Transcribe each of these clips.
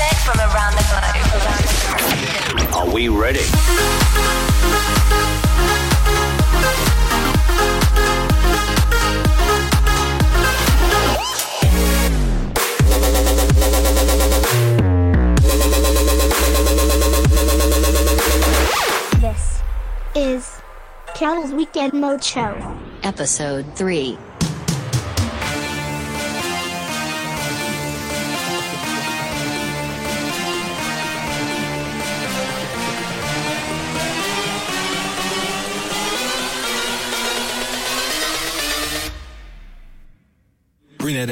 music from around the globe. Are we ready? This is Carol's Weekend Mode Show, Episode 3.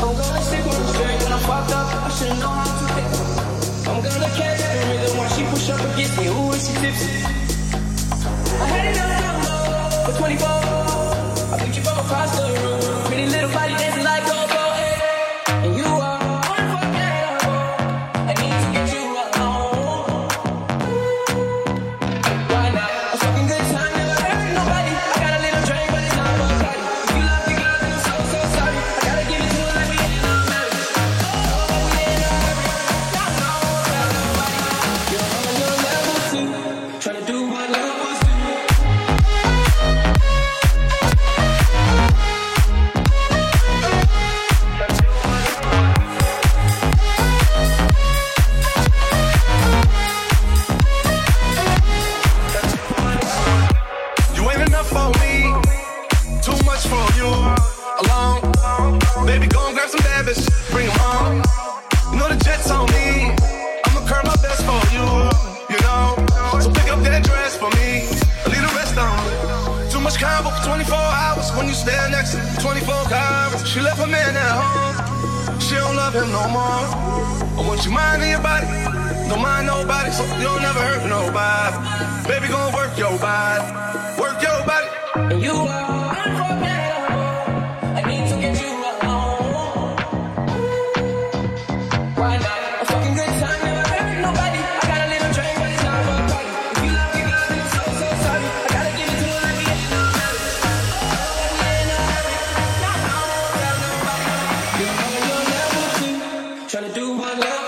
I'm gonna stick with straight and I'm fucked up. I should know how to fix. I'm gonna catch the rhythm when she push up against me. Ooh, and she tipsy. I had it on low for 24. do my love.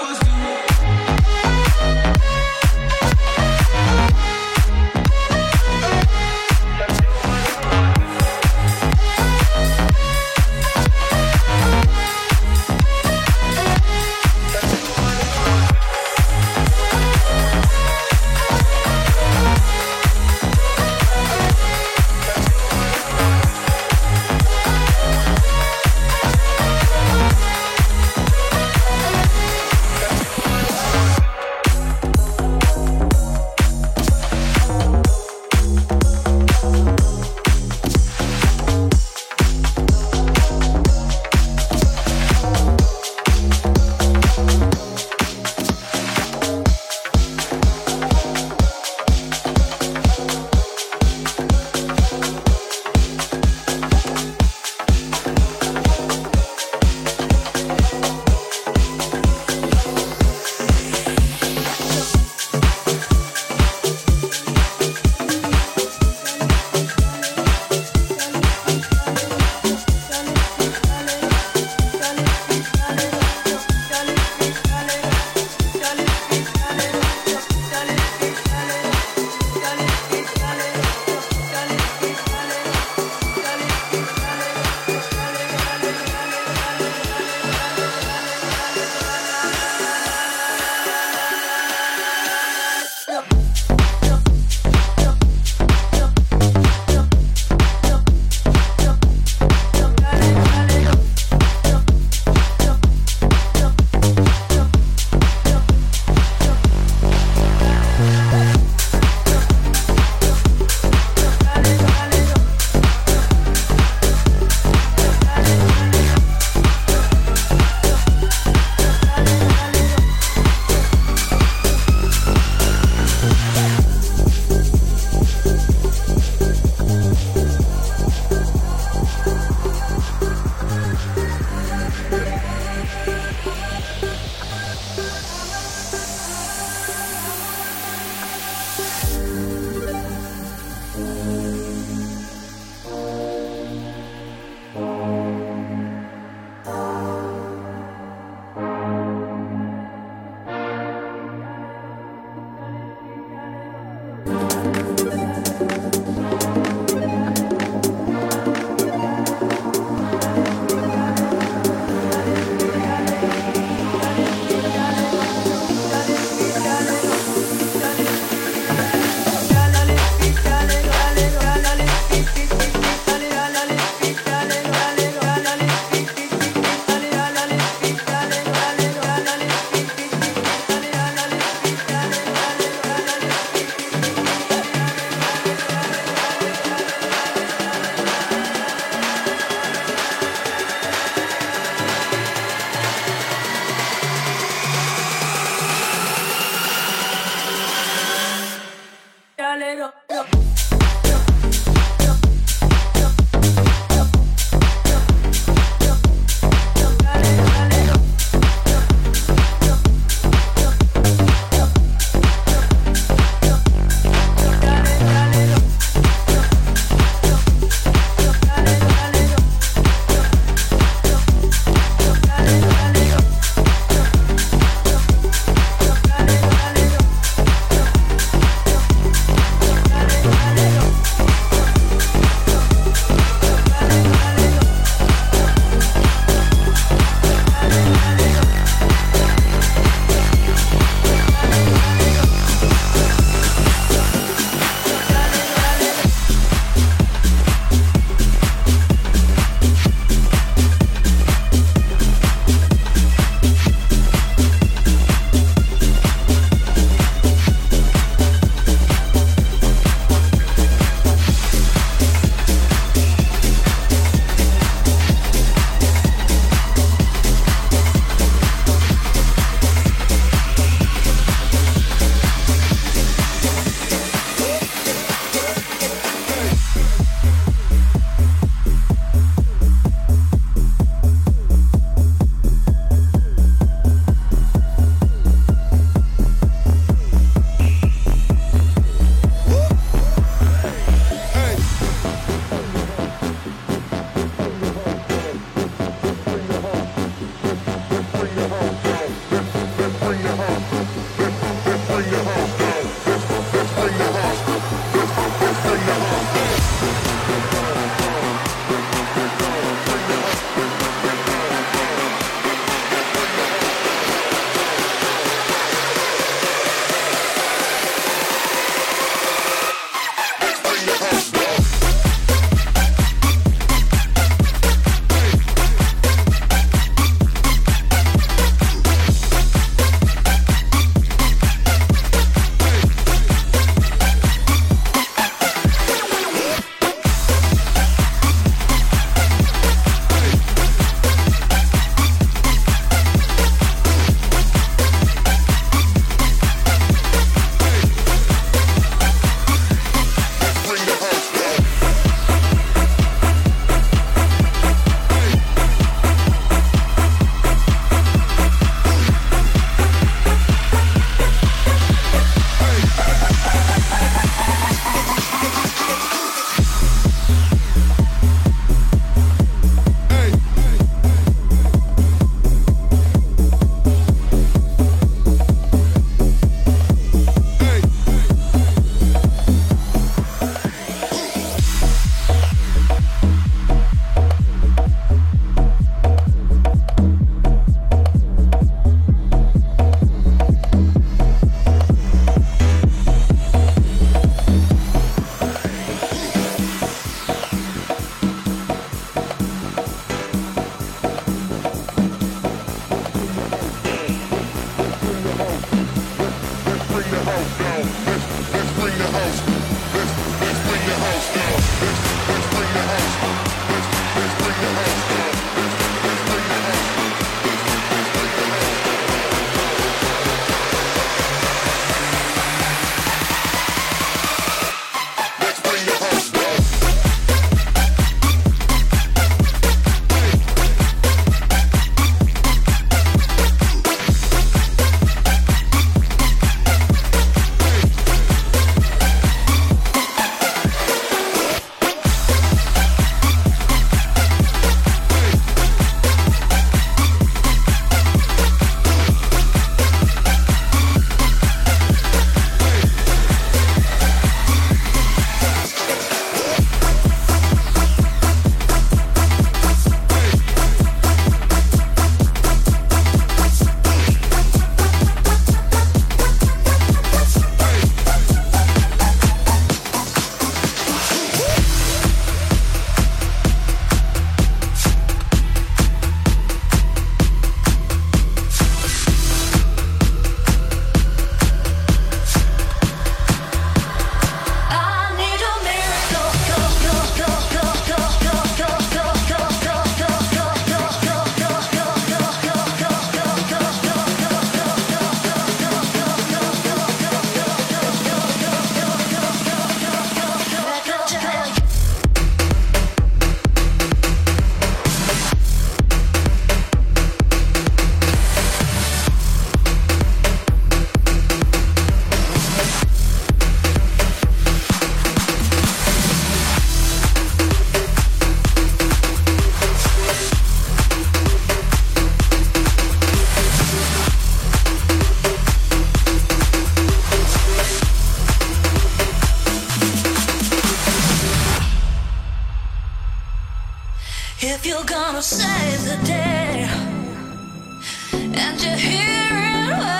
You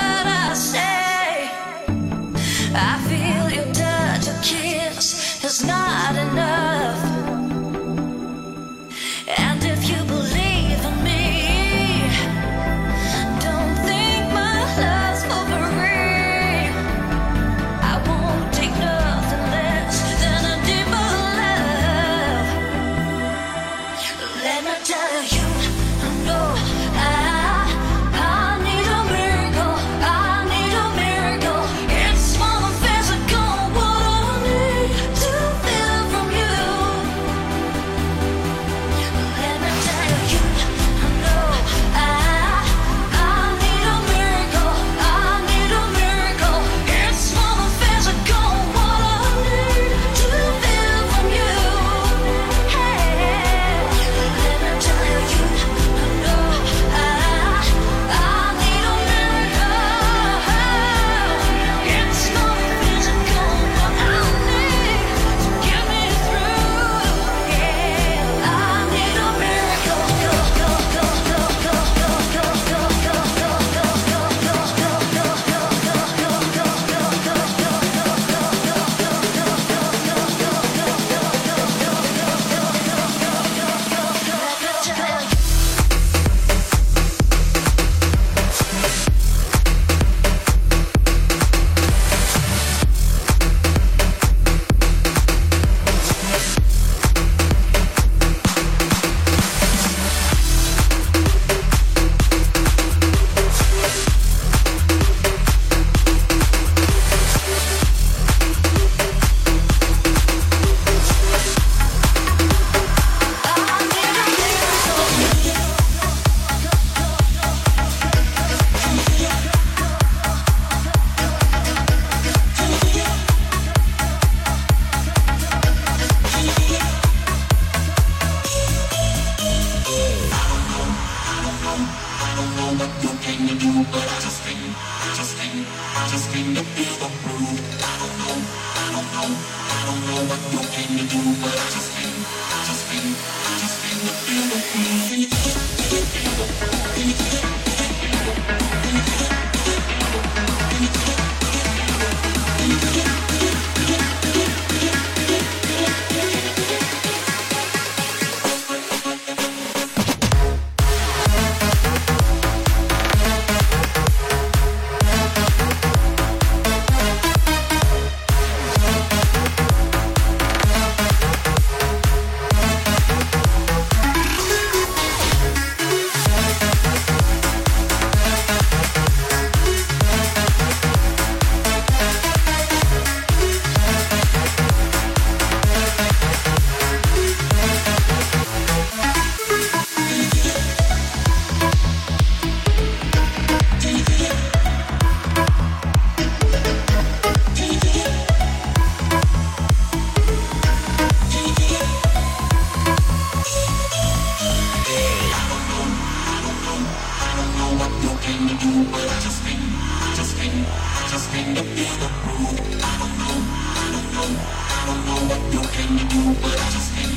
just in,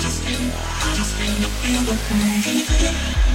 just in, just in the feel pain.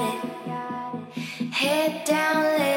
got it. Head down,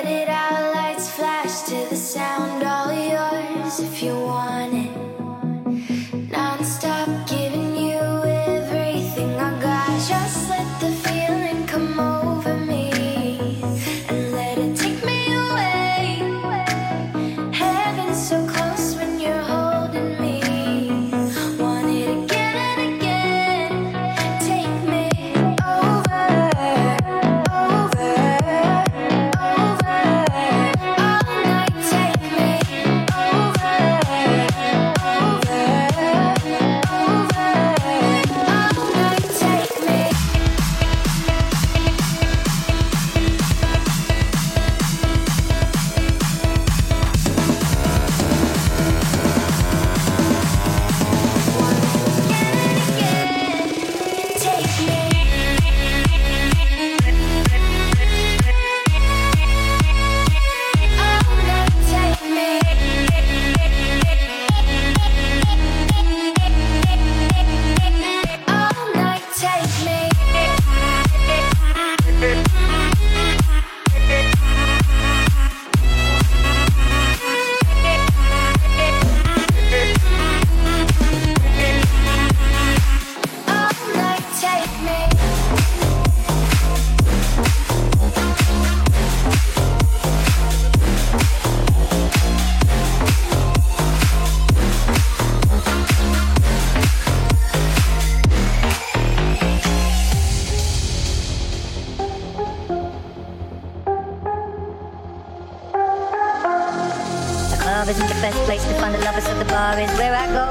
love isn't the best place to find a lover, so the bar is where I go.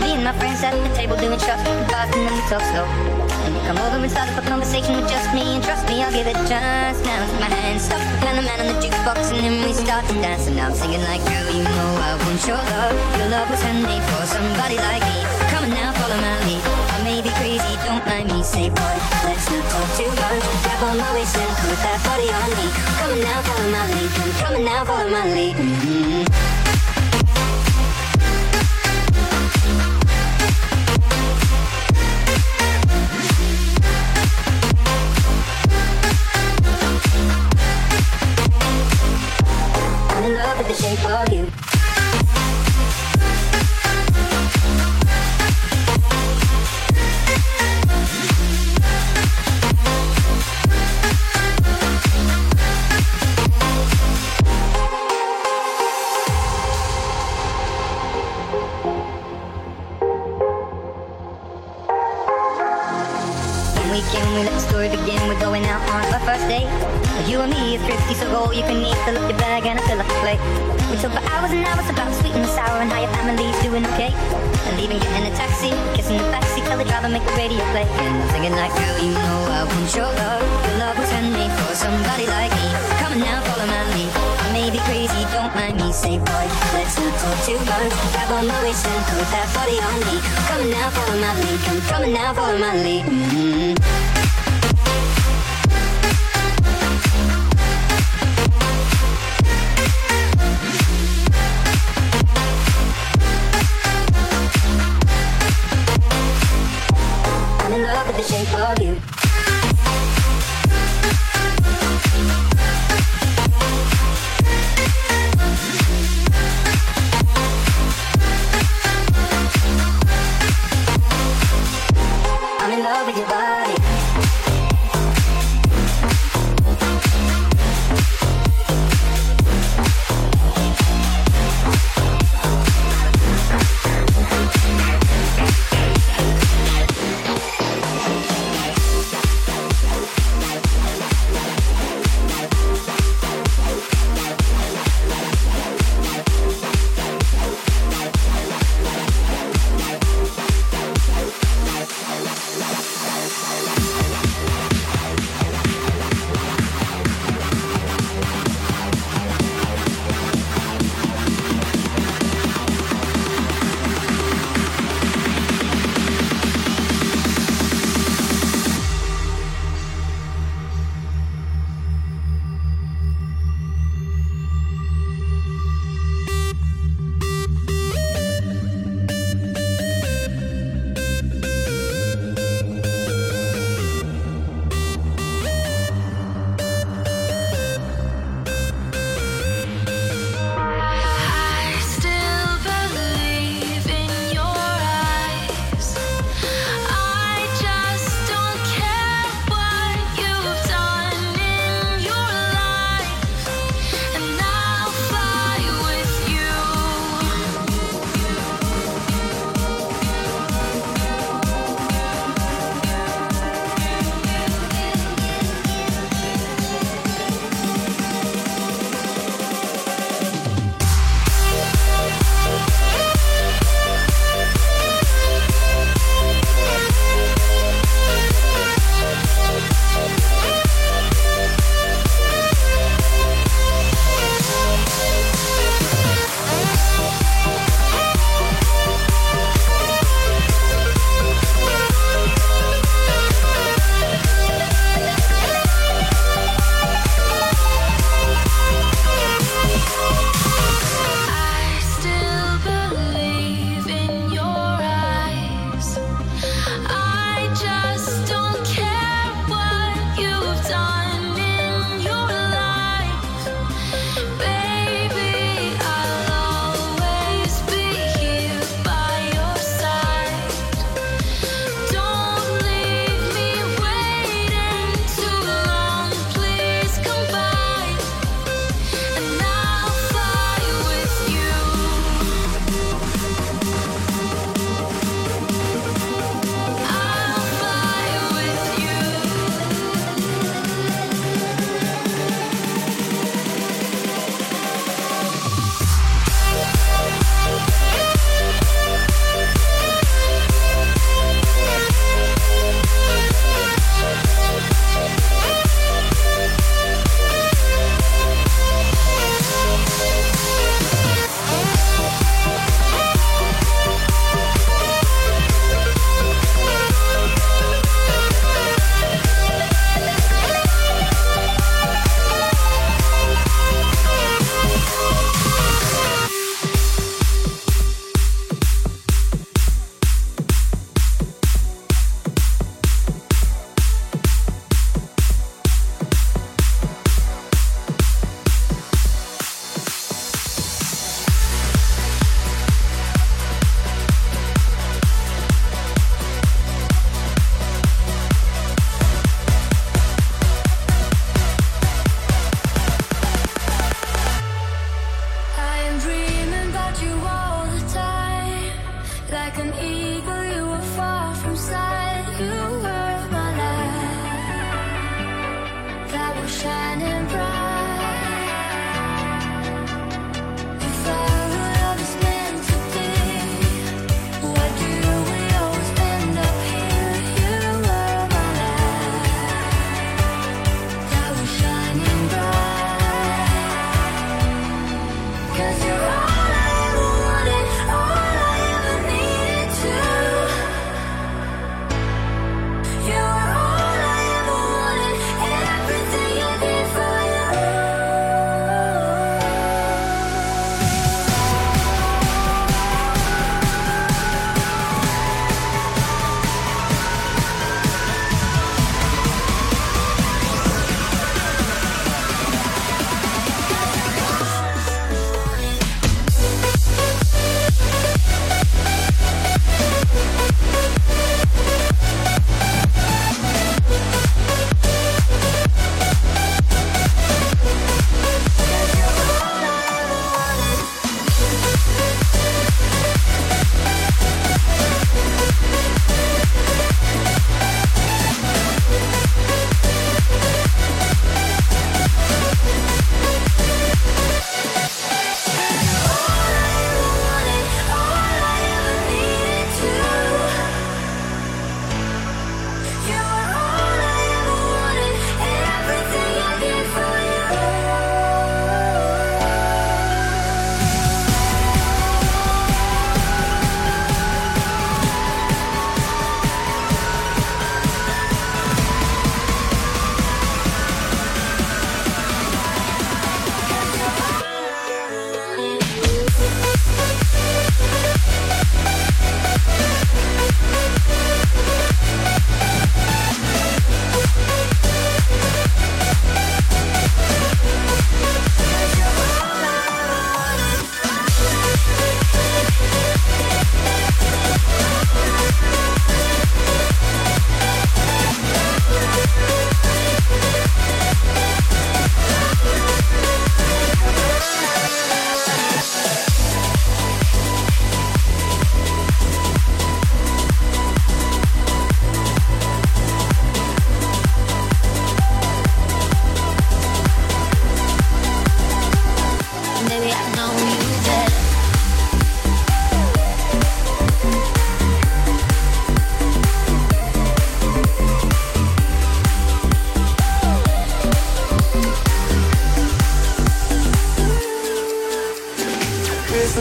Me and my friends at the table doing shots and fast, and then we talk slow. And you come over and start up a conversation with just me, and trust me, I'll give it a chance. Now with my hand stop and the man on the jukebox, and then we start to dance. And I'm singing like, girl, you know I want your love. Your love was handmade for somebody like me. Come on now, follow my lead behind me. Say, boy, let's not talk too much. Grab on my waist and put that body on me. Come on now, follow my lead. Come, come on now, follow my lead. Mm-hmm. shape of you.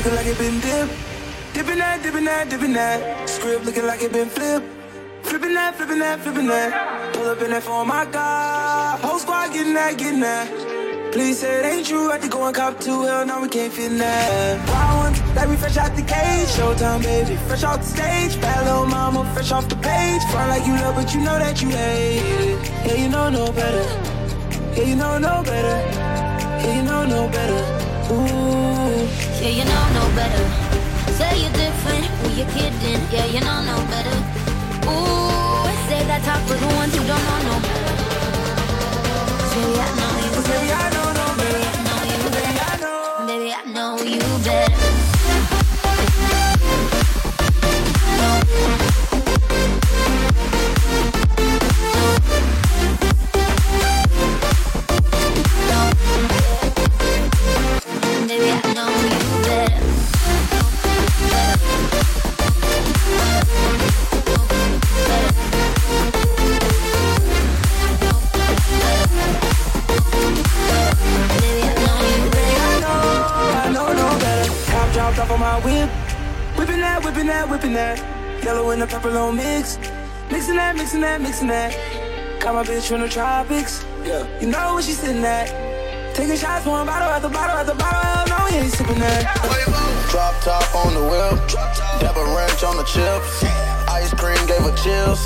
Looking like it been dipped. Dipping that, dipping that, dipping that. Script looking like it been flipped. Flipping that, flipping that, flipping that. Pull up in that phone, my God. Whole squad getting that, getting that. Please say it ain't true. I to go and cop two. Hell, now we can't fit in that. Wild like we fresh out the cage. Showtime, baby. Fresh off the stage. Bad little mama, fresh off the page. Front like you love, but you know that you hate it. Yeah, you know no better. Yeah, you know no better. Yeah, you know no better. Ooh. Yeah, you know no better. Say you're different, who you kidding? Yeah, you know no better. Ooh, say that talk for the ones who don't know no better. Say I know you Baby, I know on my whip. Whipping that, whipping that, whipping that. Yellow and the pepper low mix. Mixing that, mixing that, mixing that. Got my bitch from the tropics. Yeah. You know where she sitting at. Taking shots, one bottle after bottle after bottle. Hell no, he ain't sipping that. Drop top on the whip. Dab a wrench on the chips. Ice cream gave her chills.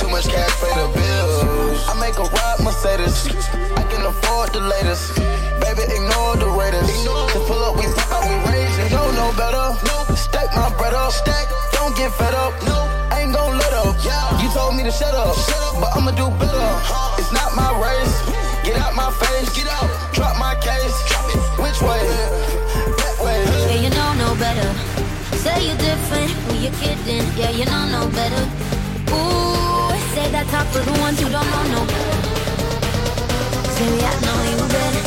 Too much cash pay the bills. I make a ride Mercedes. I can afford the latest. Baby, ignore the Raiders. Just pull up, we fuck up, we but I'ma do better. It's not my race. Get out my face. Get out. Drop my case. Drop it. Which way? That way. Yeah, you know no better. Say you're different, who you kidding? Yeah, you know no better. Ooh, say that talk for the ones who don't know no better. Baby, I know you better.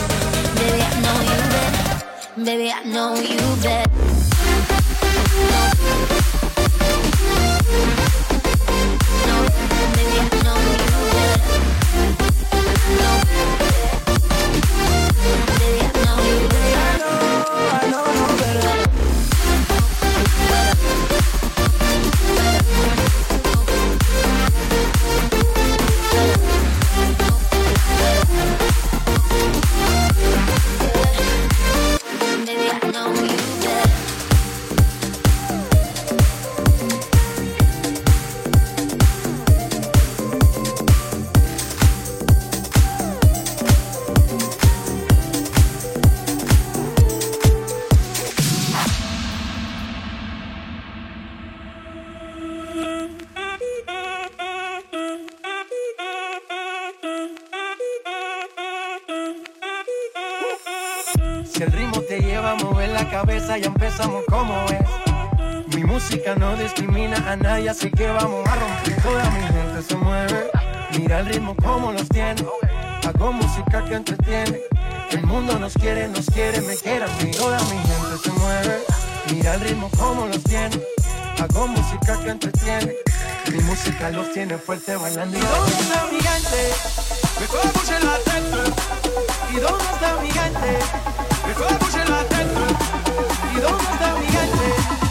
Baby, I know you better. Baby, I know you better. Tiene. Hago música que entretiene. Mi música los tiene fuerte bailando. ¿Y dónde está mi gente? Mejor bouger la tête. ¿Y dónde está mi gente? Mejor bouger la tête. ¿Y dónde está mi gente?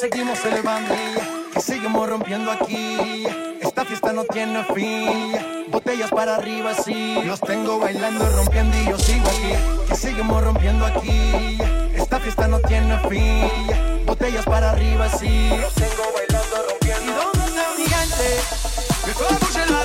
Seguimos elevando. Y seguimos rompiendo aquí. Esta fiesta no tiene fin. Botellas para arriba, sí. Los tengo bailando, rompiendo y yo sigo aquí. Que seguimos rompiendo aquí. Esta fiesta no tiene fin. Botellas para arriba, sí. Los tengo bailando, rompiendo. ¿Y dónde está mi gente? Mejor bouger la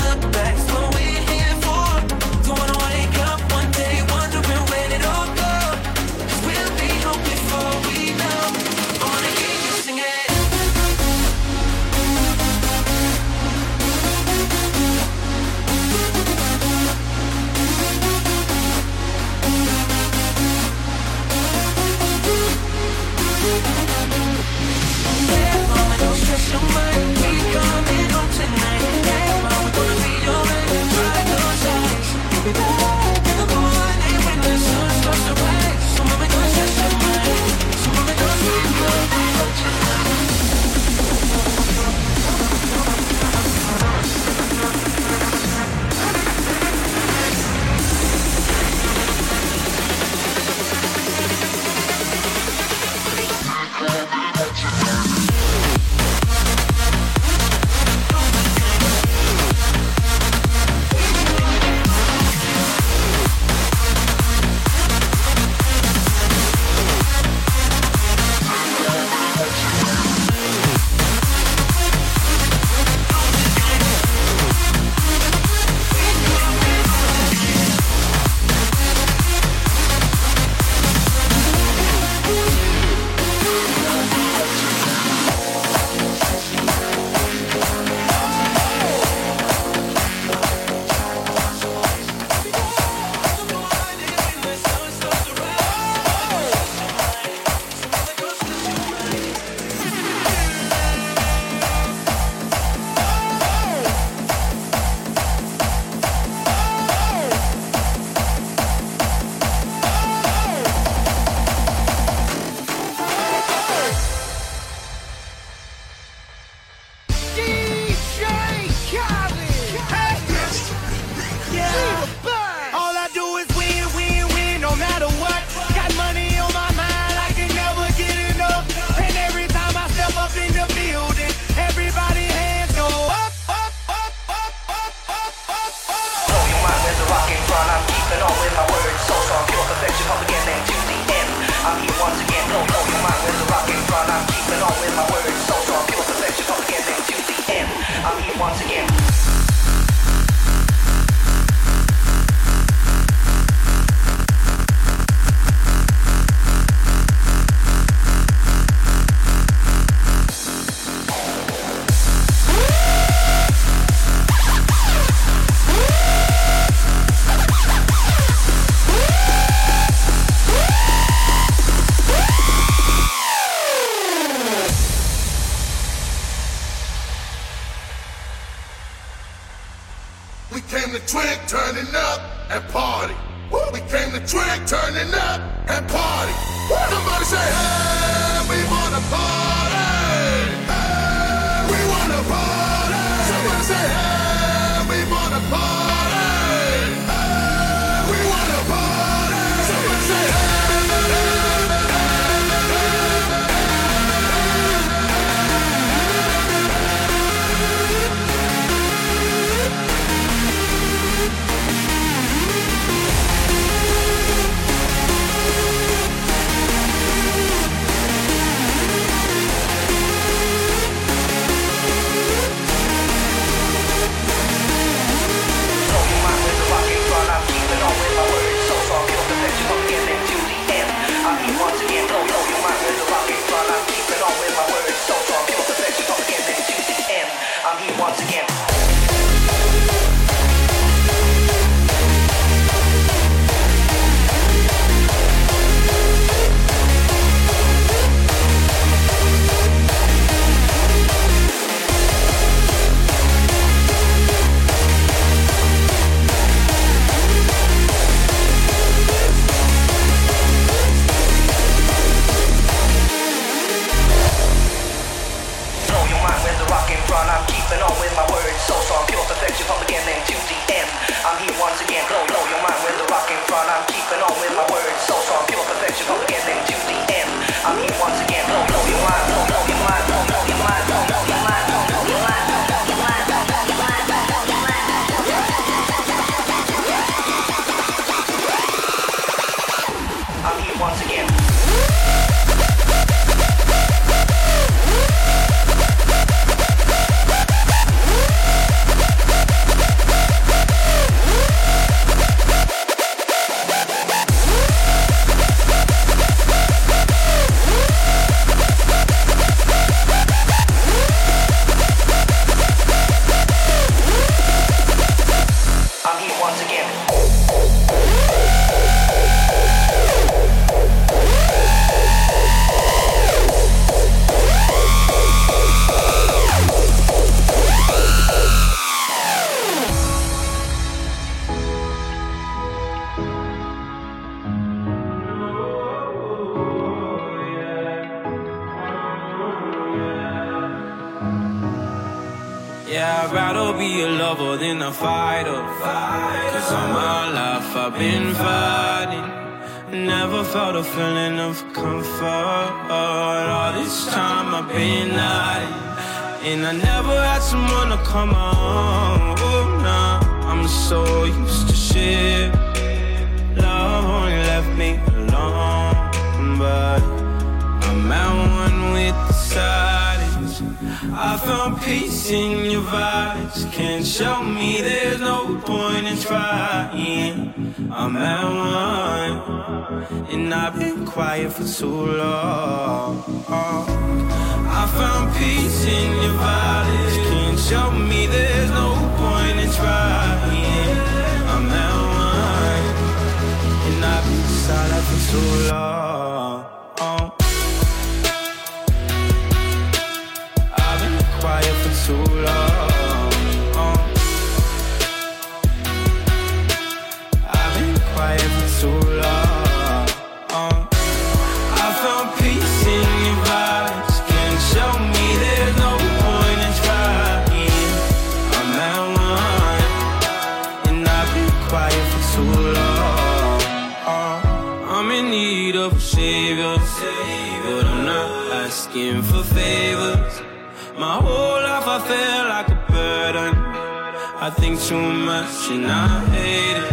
lost and I hate it.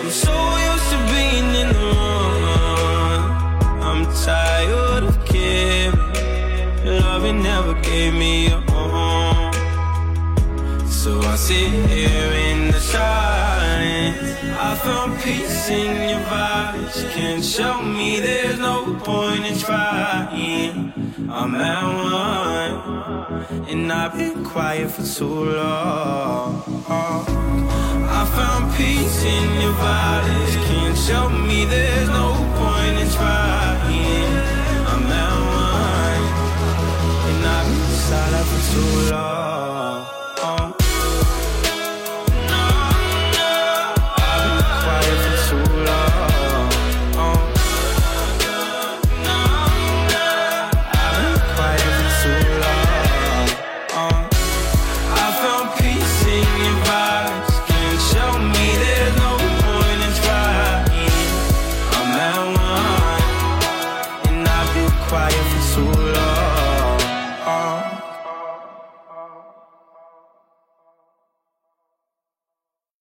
I'm so used to being in the wrong. I'm tired of caring. Loving never gave me a home. So I sit here in the silence. I found peace in your vibes. Can't show me there's no point in trying. I'm at one, and I've been quiet for too long. I found peace in your vibes. Can't show me there's no point in trying. I'm at one, and I've been silent for too long.